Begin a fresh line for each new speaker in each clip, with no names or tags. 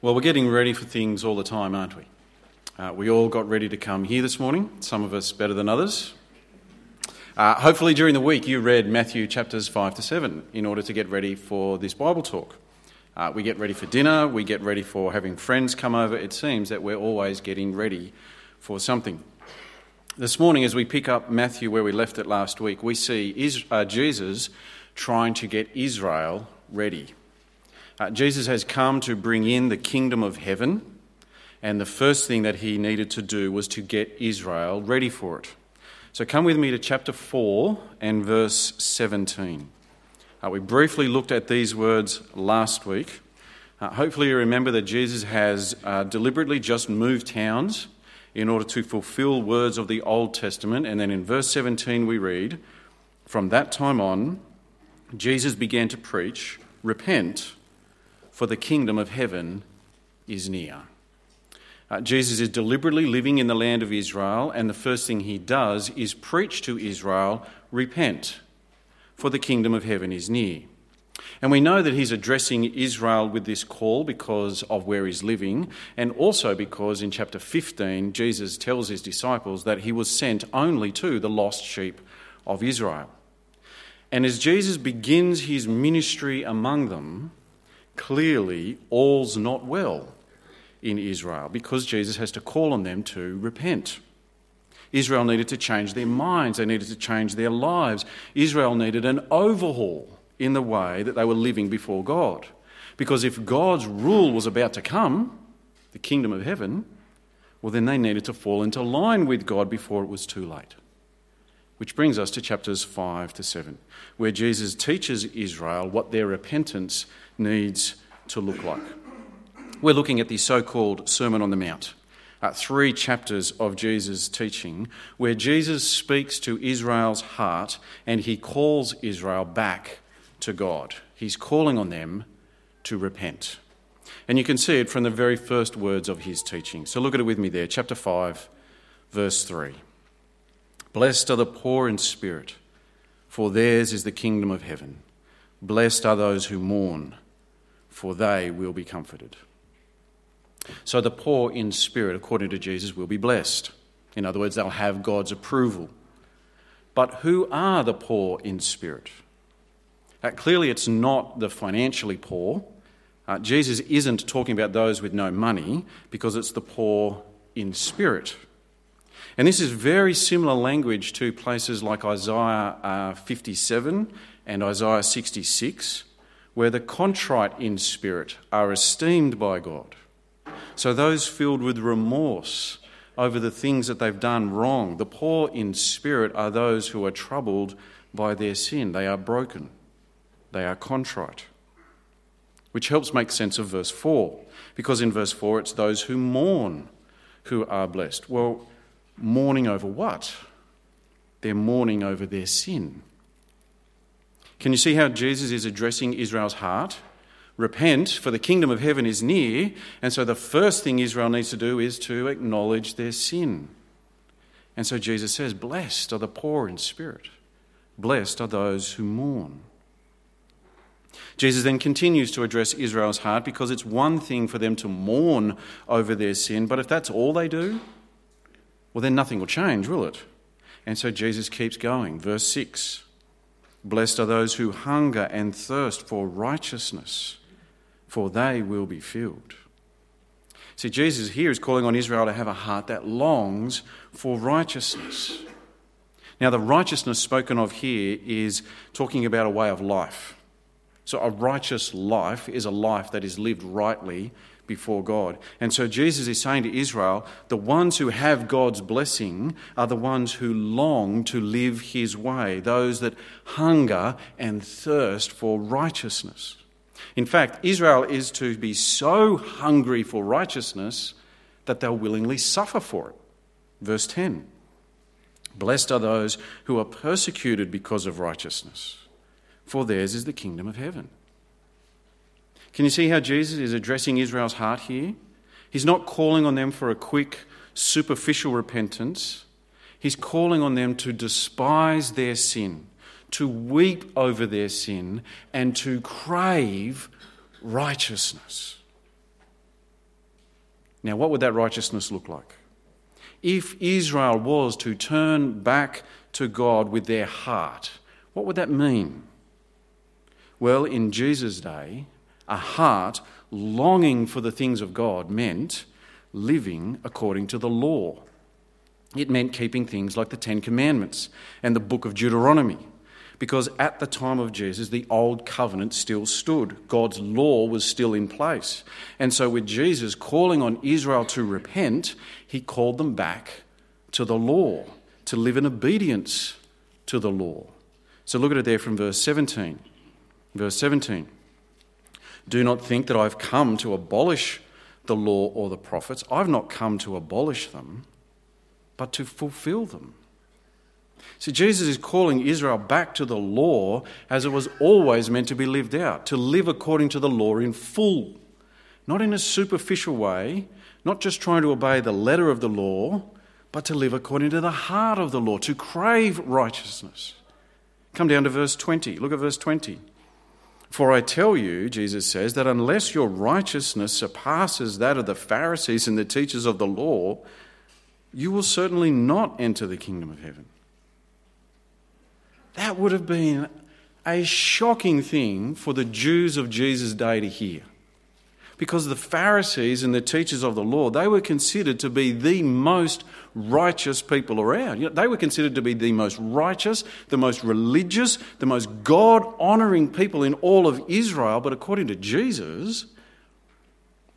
Well, we're getting ready for things all the time, aren't we? Uh, we all got ready to come here this morning, some of us better than others. Uh, hopefully, during the week, you read Matthew chapters 5 to 7 in order to get ready for this Bible talk. Uh, we get ready for dinner, we get ready for having friends come over. It seems that we're always getting ready for something. This morning, as we pick up Matthew where we left it last week, we see uh, Jesus trying to get Israel ready. Uh, Jesus has come to bring in the kingdom of heaven, and the first thing that he needed to do was to get Israel ready for it. So come with me to chapter 4 and verse 17. Uh, we briefly looked at these words last week. Uh, hopefully, you remember that Jesus has uh, deliberately just moved towns in order to fulfill words of the Old Testament. And then in verse 17, we read, From that time on, Jesus began to preach, Repent for the kingdom of heaven is near. Uh, Jesus is deliberately living in the land of Israel, and the first thing he does is preach to Israel, Repent, for the kingdom of heaven is near. And we know that he's addressing Israel with this call because of where he's living, and also because in chapter 15, Jesus tells his disciples that he was sent only to the lost sheep of Israel. And as Jesus begins his ministry among them, clearly all's not well in Israel because Jesus has to call on them to repent. Israel needed to change their minds, they needed to change their lives. Israel needed an overhaul in the way that they were living before God. Because if God's rule was about to come, the kingdom of heaven, well, then they needed to fall into line with God before it was too late. Which brings us to chapters 5 to 7, where Jesus teaches Israel what their repentance needs to look like. We're looking at the so called Sermon on the Mount, uh, three chapters of Jesus' teaching, where Jesus speaks to Israel's heart and he calls Israel back to God. He's calling on them to repent. And you can see it from the very first words of his teaching. So look at it with me there, chapter 5, verse 3. Blessed are the poor in spirit, for theirs is the kingdom of heaven. Blessed are those who mourn for they will be comforted. So the poor in spirit, according to Jesus, will be blessed. In other words, they'll have God's approval. But who are the poor in spirit? Uh, clearly, it's not the financially poor. Uh, Jesus isn't talking about those with no money because it's the poor in spirit. And this is very similar language to places like Isaiah uh, 57 and Isaiah 66, where the contrite in spirit are esteemed by God. So those filled with remorse over the things that they've done wrong, the poor in spirit are those who are troubled by their sin. They are broken, they are contrite. Which helps make sense of verse 4, because in verse 4 it's those who mourn who are blessed. Well, mourning over what? They're mourning over their sin. Can you see how Jesus is addressing Israel's heart? Repent, for the kingdom of heaven is near. And so the first thing Israel needs to do is to acknowledge their sin. And so Jesus says, Blessed are the poor in spirit, blessed are those who mourn. Jesus then continues to address Israel's heart because it's one thing for them to mourn over their sin, but if that's all they do, well, then nothing will change, will it? And so Jesus keeps going. Verse 6 Blessed are those who hunger and thirst for righteousness, for they will be filled. See, Jesus here is calling on Israel to have a heart that longs for righteousness. Now, the righteousness spoken of here is talking about a way of life. So, a righteous life is a life that is lived rightly before God. And so Jesus is saying to Israel, the ones who have God's blessing are the ones who long to live his way, those that hunger and thirst for righteousness. In fact, Israel is to be so hungry for righteousness that they'll willingly suffer for it. Verse 10 Blessed are those who are persecuted because of righteousness, for theirs is the kingdom of heaven. Can you see how Jesus is addressing Israel's heart here? He's not calling on them for a quick, superficial repentance. He's calling on them to despise their sin, to weep over their sin, and to crave righteousness. Now, what would that righteousness look like? If Israel was to turn back to God with their heart, what would that mean? Well, in Jesus' day, a heart longing for the things of God meant living according to the law. It meant keeping things like the Ten Commandments and the book of Deuteronomy. Because at the time of Jesus, the old covenant still stood. God's law was still in place. And so, with Jesus calling on Israel to repent, he called them back to the law, to live in obedience to the law. So, look at it there from verse 17. Verse 17 Do not think that I've come to abolish the law or the prophets. I've not come to abolish them, but to fulfill them. See, Jesus is calling Israel back to the law as it was always meant to be lived out, to live according to the law in full, not in a superficial way, not just trying to obey the letter of the law, but to live according to the heart of the law, to crave righteousness. Come down to verse 20. Look at verse 20. For I tell you, Jesus says, that unless your righteousness surpasses that of the Pharisees and the teachers of the law, you will certainly not enter the kingdom of heaven. That would have been a shocking thing for the Jews of Jesus' day to hear. Because the Pharisees and the teachers of the law, they were considered to be the most righteous people around. You know, they were considered to be the most righteous, the most religious, the most God honoring people in all of Israel. But according to Jesus,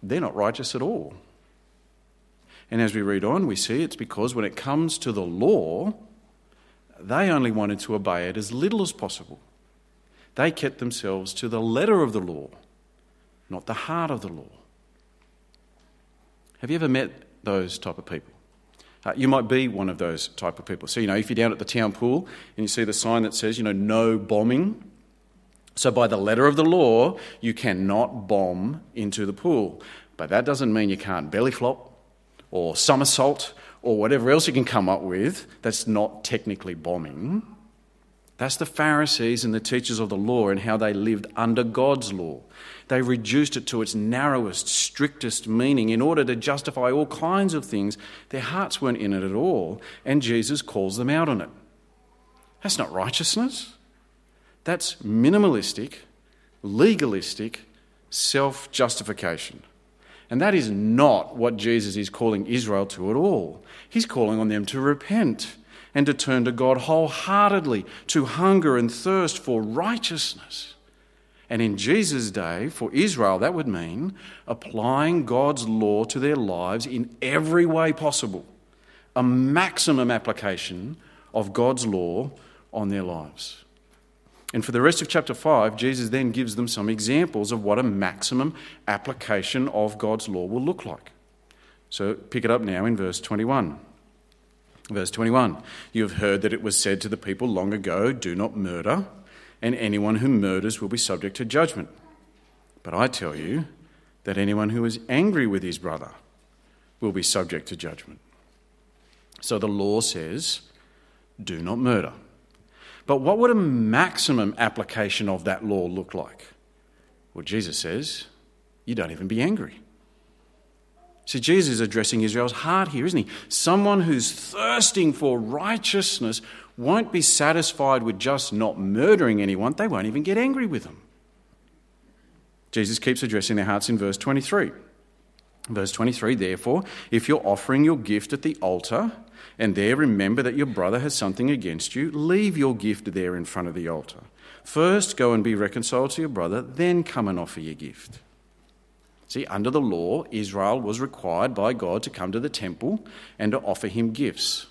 they're not righteous at all. And as we read on, we see it's because when it comes to the law, they only wanted to obey it as little as possible. They kept themselves to the letter of the law, not the heart of the law. Have you ever met those type of people? Uh, you might be one of those type of people. So, you know, if you're down at the town pool and you see the sign that says, you know, no bombing, so by the letter of the law, you cannot bomb into the pool. But that doesn't mean you can't belly flop or somersault or whatever else you can come up with that's not technically bombing. That's the Pharisees and the teachers of the law and how they lived under God's law. They reduced it to its narrowest, strictest meaning in order to justify all kinds of things. Their hearts weren't in it at all, and Jesus calls them out on it. That's not righteousness. That's minimalistic, legalistic self justification. And that is not what Jesus is calling Israel to at all. He's calling on them to repent and to turn to God wholeheartedly, to hunger and thirst for righteousness. And in Jesus' day, for Israel, that would mean applying God's law to their lives in every way possible, a maximum application of God's law on their lives. And for the rest of chapter 5, Jesus then gives them some examples of what a maximum application of God's law will look like. So pick it up now in verse 21. Verse 21 You have heard that it was said to the people long ago, Do not murder, and anyone who murders will be subject to judgment. But I tell you that anyone who is angry with his brother will be subject to judgment. So the law says, Do not murder. But what would a maximum application of that law look like? Well, Jesus says, you don't even be angry. See, Jesus is addressing Israel's heart here, isn't he? Someone who's thirsting for righteousness won't be satisfied with just not murdering anyone, they won't even get angry with them. Jesus keeps addressing their hearts in verse 23. Verse 23 Therefore, if you're offering your gift at the altar, and there remember that your brother has something against you, leave your gift there in front of the altar. First, go and be reconciled to your brother, then come and offer your gift. See, under the law, Israel was required by God to come to the temple and to offer him gifts.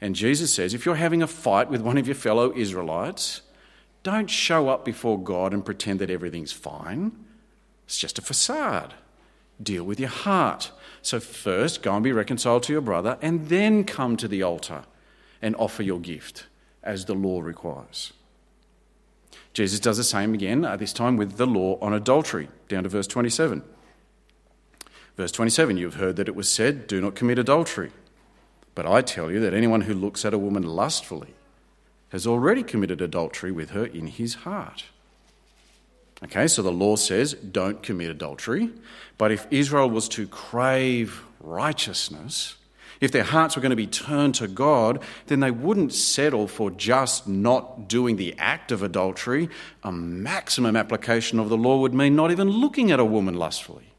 And Jesus says if you're having a fight with one of your fellow Israelites, don't show up before God and pretend that everything's fine. It's just a facade. Deal with your heart. So, first, go and be reconciled to your brother, and then come to the altar and offer your gift as the law requires. Jesus does the same again, uh, this time with the law on adultery, down to verse 27. Verse 27 You have heard that it was said, Do not commit adultery. But I tell you that anyone who looks at a woman lustfully has already committed adultery with her in his heart. Okay, so the law says don't commit adultery. But if Israel was to crave righteousness, if their hearts were going to be turned to God, then they wouldn't settle for just not doing the act of adultery. A maximum application of the law would mean not even looking at a woman lustfully.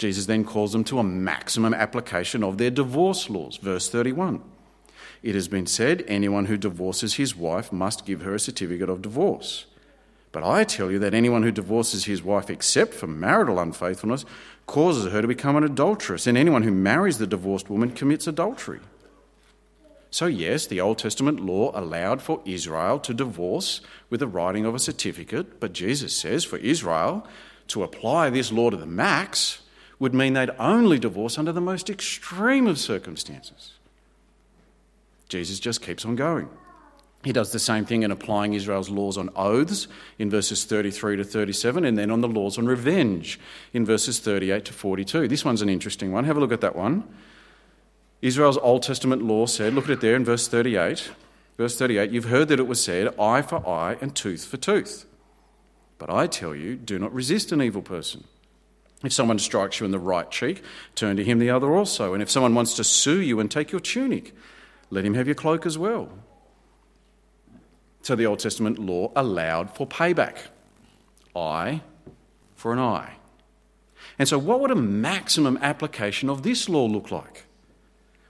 Jesus then calls them to a maximum application of their divorce laws. Verse 31. It has been said, anyone who divorces his wife must give her a certificate of divorce. But I tell you that anyone who divorces his wife except for marital unfaithfulness causes her to become an adulteress, and anyone who marries the divorced woman commits adultery. So, yes, the Old Testament law allowed for Israel to divorce with the writing of a certificate, but Jesus says for Israel to apply this law to the max would mean they'd only divorce under the most extreme of circumstances. Jesus just keeps on going. He does the same thing in applying Israel's laws on oaths in verses 33 to 37, and then on the laws on revenge in verses 38 to 42. This one's an interesting one. Have a look at that one. Israel's Old Testament law said, look at it there in verse 38. Verse 38 You've heard that it was said, eye for eye and tooth for tooth. But I tell you, do not resist an evil person. If someone strikes you in the right cheek, turn to him the other also. And if someone wants to sue you and take your tunic, let him have your cloak as well. So the Old Testament law allowed for payback eye for an eye. And so, what would a maximum application of this law look like?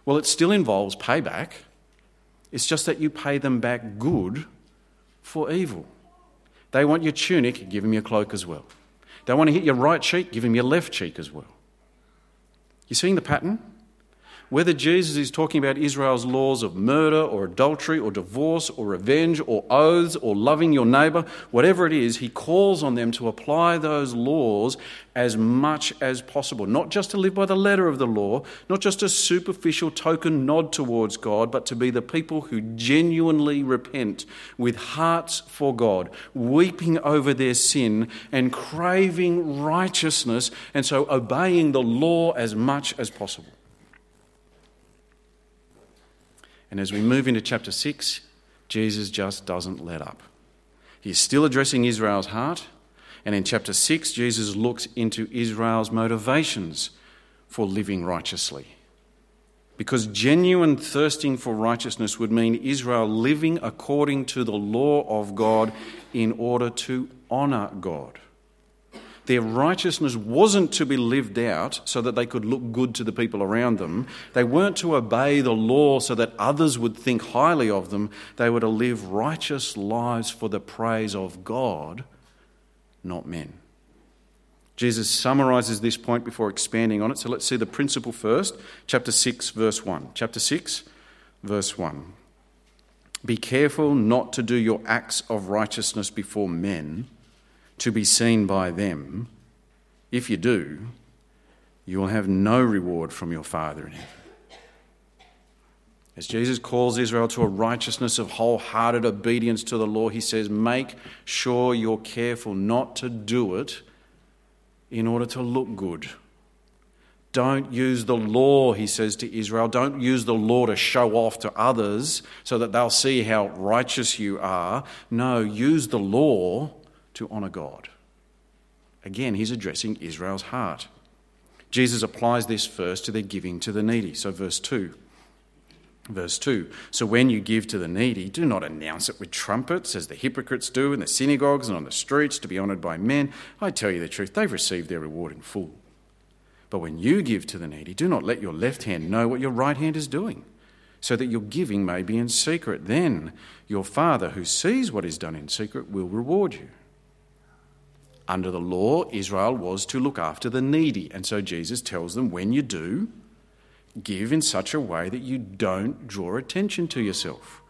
Well, it still involves payback. It's just that you pay them back good for evil. They want your tunic, give them your cloak as well. They want to hit your right cheek, give him your left cheek as well. You seeing the pattern? Whether Jesus is talking about Israel's laws of murder or adultery or divorce or revenge or oaths or loving your neighbour, whatever it is, he calls on them to apply those laws as much as possible. Not just to live by the letter of the law, not just a superficial token nod towards God, but to be the people who genuinely repent with hearts for God, weeping over their sin and craving righteousness, and so obeying the law as much as possible. And as we move into chapter 6, Jesus just doesn't let up. He's still addressing Israel's heart. And in chapter 6, Jesus looks into Israel's motivations for living righteously. Because genuine thirsting for righteousness would mean Israel living according to the law of God in order to honour God. Their righteousness wasn't to be lived out so that they could look good to the people around them. They weren't to obey the law so that others would think highly of them. They were to live righteous lives for the praise of God, not men. Jesus summarizes this point before expanding on it. So let's see the principle first. Chapter 6, verse 1. Chapter 6, verse 1. Be careful not to do your acts of righteousness before men to be seen by them. If you do, you will have no reward from your Father in heaven. As Jesus calls Israel to a righteousness of wholehearted obedience to the law, he says, Make sure you're careful not to do it in order to look good. Don't use the law, he says to Israel. Don't use the law to show off to others so that they'll see how righteous you are. No, use the law to honour God. Again, he's addressing Israel's heart. Jesus applies this first to their giving to the needy. So, verse 2. Verse 2 So when you give to the needy, do not announce it with trumpets, as the hypocrites do in the synagogues and on the streets to be honoured by men. I tell you the truth, they've received their reward in full. But when you give to the needy, do not let your left hand know what your right hand is doing, so that your giving may be in secret. Then your Father, who sees what is done in secret, will reward you. Under the law, Israel was to look after the needy. And so Jesus tells them when you do, give in such a way that you don't draw attention to yourself.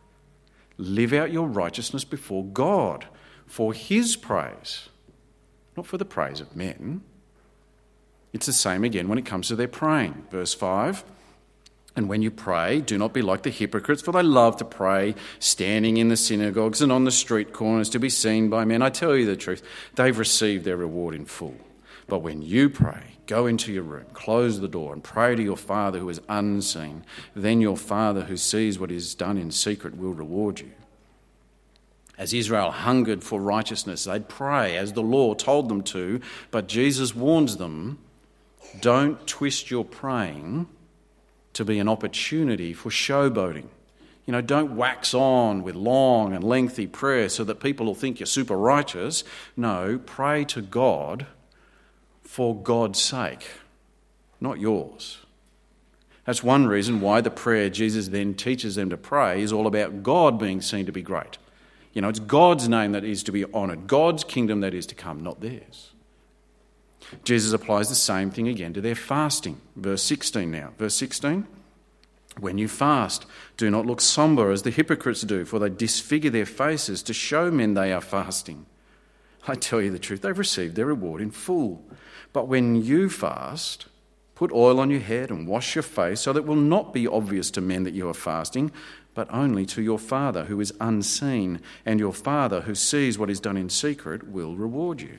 Live out your righteousness before God for His praise, not for the praise of men. It's the same again when it comes to their praying. Verse 5 and when you pray, do not be like the hypocrites, for they love to pray, standing in the synagogues and on the street corners to be seen by men. I tell you the truth, they've received their reward in full. But when you pray, go into your room, close the door, and pray to your Father who is unseen. Then your Father who sees what is done in secret will reward you. As Israel hungered for righteousness, they'd pray as the law told them to, but Jesus warns them don't twist your praying to be an opportunity for showboating. You know, don't wax on with long and lengthy prayer so that people will think you're super righteous. No, pray to God for God's sake, not yours. That's one reason why the prayer Jesus then teaches them to pray is all about God being seen to be great. You know, it's God's name that is to be honoured, God's kingdom that is to come, not theirs. Jesus applies the same thing again to their fasting. Verse 16 now. Verse 16. When you fast, do not look sombre as the hypocrites do, for they disfigure their faces to show men they are fasting. I tell you the truth, they've received their reward in full. But when you fast, put oil on your head and wash your face, so that it will not be obvious to men that you are fasting, but only to your Father who is unseen, and your Father who sees what is done in secret will reward you.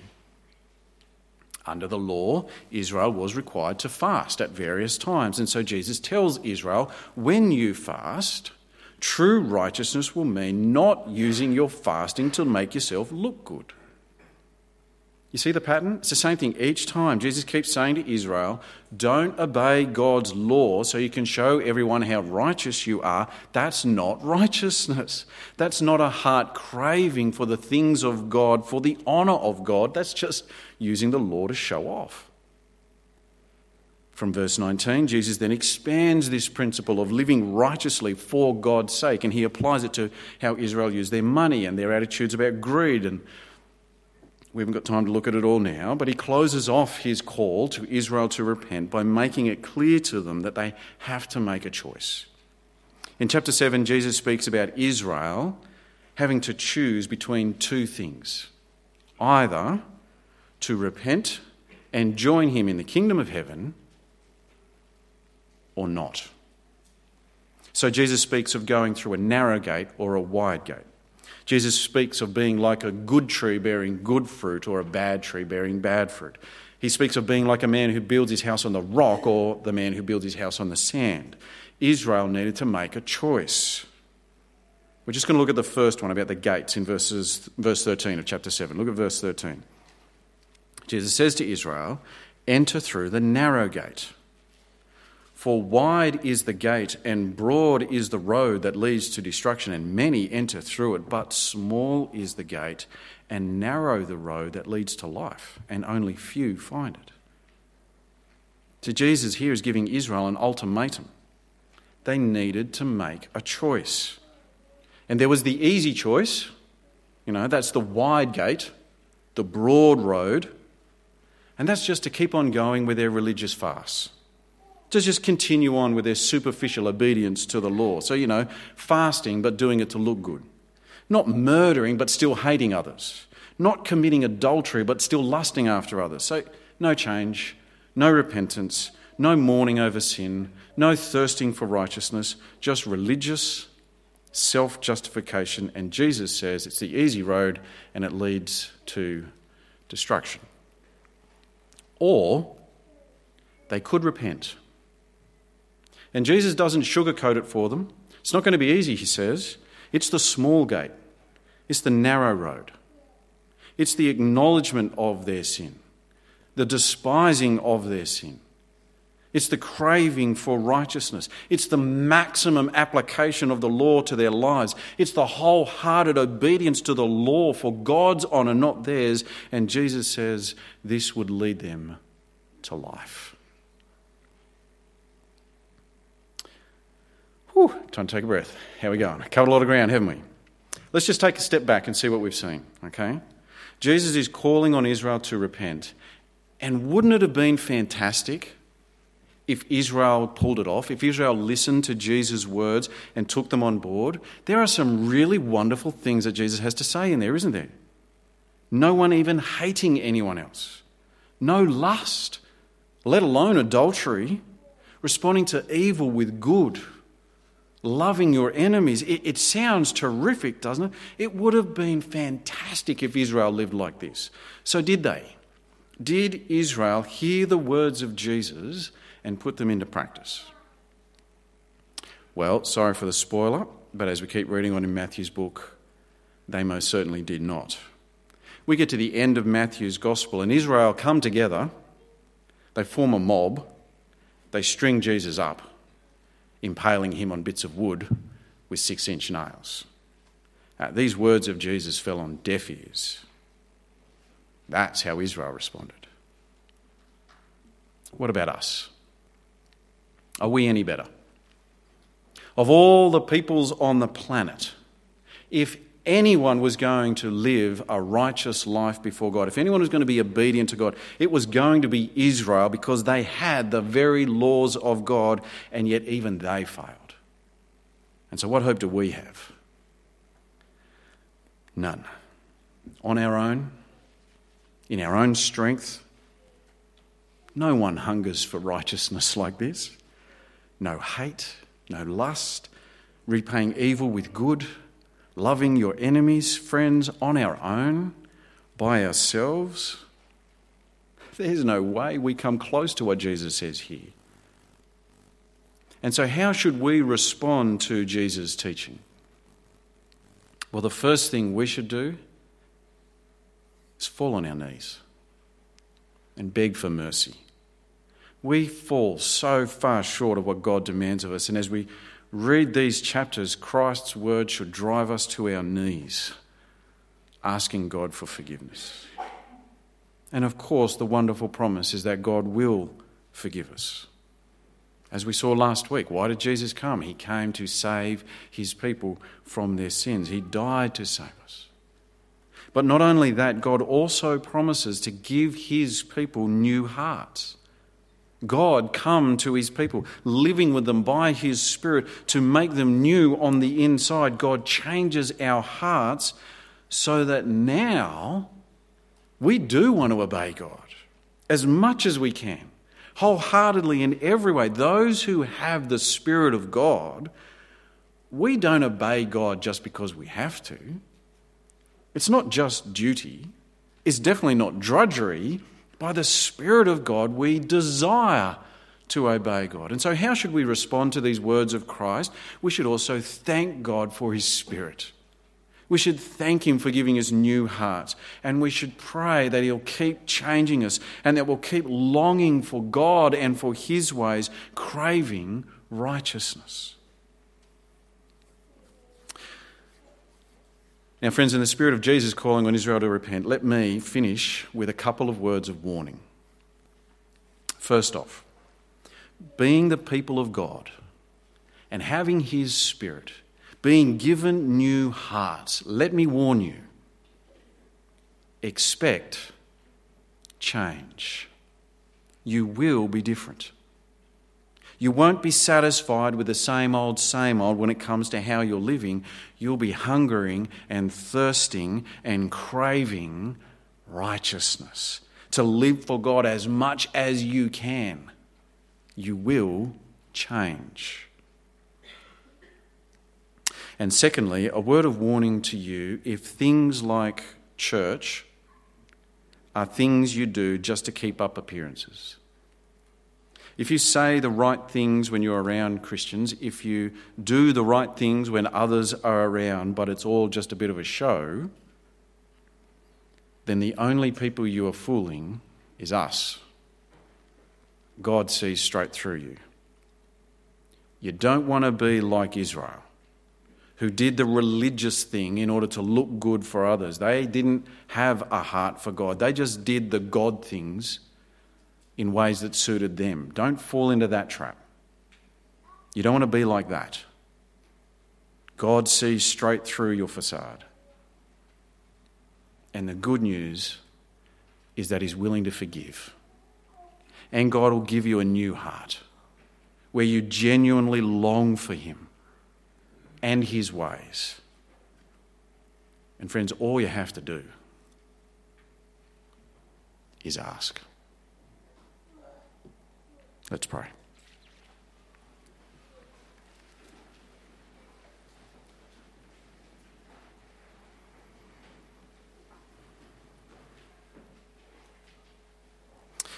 Under the law, Israel was required to fast at various times. And so Jesus tells Israel when you fast, true righteousness will mean not using your fasting to make yourself look good. You see the pattern? It's the same thing each time. Jesus keeps saying to Israel, Don't obey God's law so you can show everyone how righteous you are. That's not righteousness. That's not a heart craving for the things of God, for the honour of God. That's just using the law to show off. From verse 19, Jesus then expands this principle of living righteously for God's sake, and he applies it to how Israel used their money and their attitudes about greed and we haven't got time to look at it all now, but he closes off his call to Israel to repent by making it clear to them that they have to make a choice. In chapter 7, Jesus speaks about Israel having to choose between two things either to repent and join him in the kingdom of heaven or not. So Jesus speaks of going through a narrow gate or a wide gate. Jesus speaks of being like a good tree bearing good fruit or a bad tree bearing bad fruit. He speaks of being like a man who builds his house on the rock or the man who builds his house on the sand. Israel needed to make a choice. We're just going to look at the first one about the gates in verses, verse 13 of chapter 7. Look at verse 13. Jesus says to Israel, Enter through the narrow gate. For wide is the gate and broad is the road that leads to destruction, and many enter through it. But small is the gate and narrow the road that leads to life, and only few find it. So Jesus here is giving Israel an ultimatum. They needed to make a choice. And there was the easy choice, you know, that's the wide gate, the broad road, and that's just to keep on going with their religious fasts to just continue on with their superficial obedience to the law. So, you know, fasting but doing it to look good. Not murdering but still hating others. Not committing adultery but still lusting after others. So, no change, no repentance, no mourning over sin, no thirsting for righteousness, just religious self justification. And Jesus says it's the easy road and it leads to destruction. Or they could repent and Jesus doesn't sugarcoat it for them. It's not going to be easy, he says. It's the small gate, it's the narrow road, it's the acknowledgement of their sin, the despising of their sin. It's the craving for righteousness. It's the maximum application of the law to their lives. It's the wholehearted obedience to the law for God's honour, not theirs. And Jesus says this would lead them to life. Whew, time to take a breath. How we going? Covered a lot of ground, haven't we? Let's just take a step back and see what we've seen, okay? Jesus is calling on Israel to repent. And wouldn't it have been fantastic if Israel pulled it off, if Israel listened to Jesus' words and took them on board? There are some really wonderful things that Jesus has to say in there, isn't there? No one even hating anyone else, no lust, let alone adultery, responding to evil with good loving your enemies. It, it, sounds terrific, doesn't it? It would have been fantastic if Israel lived like this. So, did they? Did Israel hear the words of Jesus and put them into practice? Well, sorry for the spoiler, but as we keep reading on in Matthew's book, They most certainly did not. We get to the end of Matthew's gospel, and Israel come together, they form a mob, they string Jesus up, impaling him on bits of wood with six inch nails. Uh, these words of Jesus fell on deaf ears. That's how Israel responded. What about us? Are we any better? Of all the peoples on the planet, if anyone was going to live a righteous life before God, if anyone was going to be obedient to God, it was going to be Israel because they had the very laws of God, and yet even they failed. And so, what hope do we have? None. On our own, in our own strength, no one hungers for righteousness like this. No hate, no lust, repaying evil with good, loving your enemies, friends, on our own, by ourselves. There's no way we come close to what Jesus says here. And so, how should we respond to Jesus' teaching? Well, the first thing we should do is fall on our knees and beg for mercy. We fall so far short of what God demands of us, and as we read these chapters, Christ's word should drive us to our knees, asking God for forgiveness. And of course, the wonderful promise is that God will forgive us. As we saw last week, why did Jesus come? He came to save his people from their sins. He died to save us. But not only that, God also promises to give his people new hearts. God come to his people, living with them by his Spirit to make them new on the inside. God changes our hearts so that now we do want to obey God as much as we can, wholeheartedly in every way. Those who have the Spirit of God, we don't obey God just because we have to. It's not just duty, it's definitely not drudgery by the Spirit of God, we desire to obey God. And so, how should we respond to these words of Christ? We should also thank God for His Spirit. We should thank Him for giving us new hearts. And we should pray that He'll keep changing us and that we'll keep longing for God and for His ways, craving righteousness. Now, friends, in the spirit of Jesus calling on Israel to repent, let me finish with a couple of words of warning. First off, being the people of God and having His Spirit, being given new hearts, let me warn you expect change. You will be different. You won't be satisfied with the same old, same old when it comes to how you're living. You'll be hungering and thirsting and craving righteousness, to live for God as much as you can. You will change. And secondly, a word of warning to you if things like church are things you do just to keep up appearances. If you say the right things when you're around Christians, if you do the right things when others are around, but it's all just a bit of a show, then the only people you are fooling is us. God sees straight through you. You don't want to be like Israel, who did the religious thing in order to look good for others. They didn't have a heart for God, they just did the God things in ways that suited them. Don't fall into that trap. You don't want to be like that. God sees straight through your facade. And the good news is that He's willing to forgive. And God will give you a new heart where you genuinely long for Him and His ways. And friends, all you have to do is ask. Let's pray.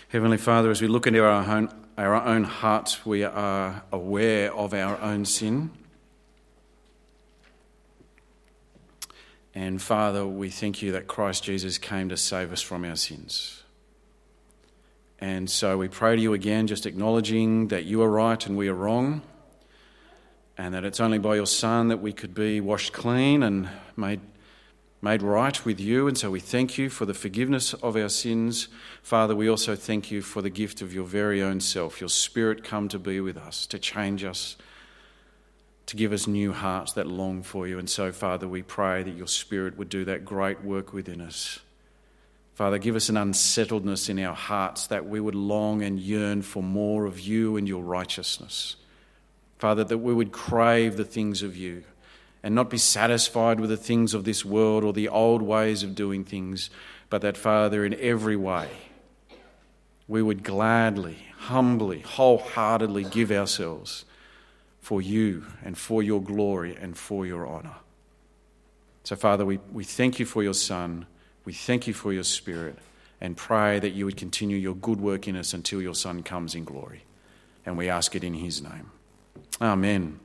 Heavenly Father, as we look into our own, our own hearts, we are aware of our own sin. And Father, we thank you that Christ Jesus came to save us from our sins. And so we pray to you again, just acknowledging that you are right and we are wrong, and that it's only by your Son that we could be washed clean and made, made right with you. And so we thank you for the forgiveness of our sins. Father, we also thank you for the gift of your very own self, your Spirit come to be with us, to change us, to give us new hearts that long for you. And so, Father, we pray that your Spirit would do that great work within us Father, give us an unsettledness in our hearts that we would long and yearn for more of you and your righteousness. Father, that we would crave the things of you and not be satisfied with the things of this world or the old ways of doing things, but that, Father, in every way, we would gladly, humbly, wholeheartedly give ourselves for you and for your glory and for your honour. So, Father, we, we thank you for your Son. We thank you for your Spirit and pray that you would continue your good work in us until your Son comes in glory. And we ask it in his name. Amen.